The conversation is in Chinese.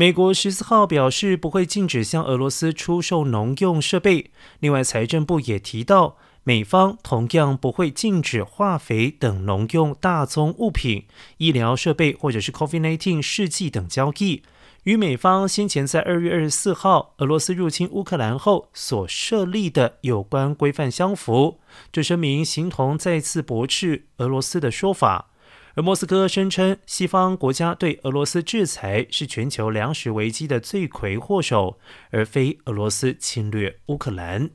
美国十四号表示不会禁止向俄罗斯出售农用设备。另外，财政部也提到，美方同样不会禁止化肥等农用大宗物品、医疗设备或者是 COVID-19 试剂等交易，与美方先前在二月二十四号俄罗斯入侵乌克兰后所设立的有关规范相符。这声明形同再次驳斥俄罗斯的说法。而莫斯科声称，西方国家对俄罗斯制裁是全球粮食危机的罪魁祸首，而非俄罗斯侵略乌克兰。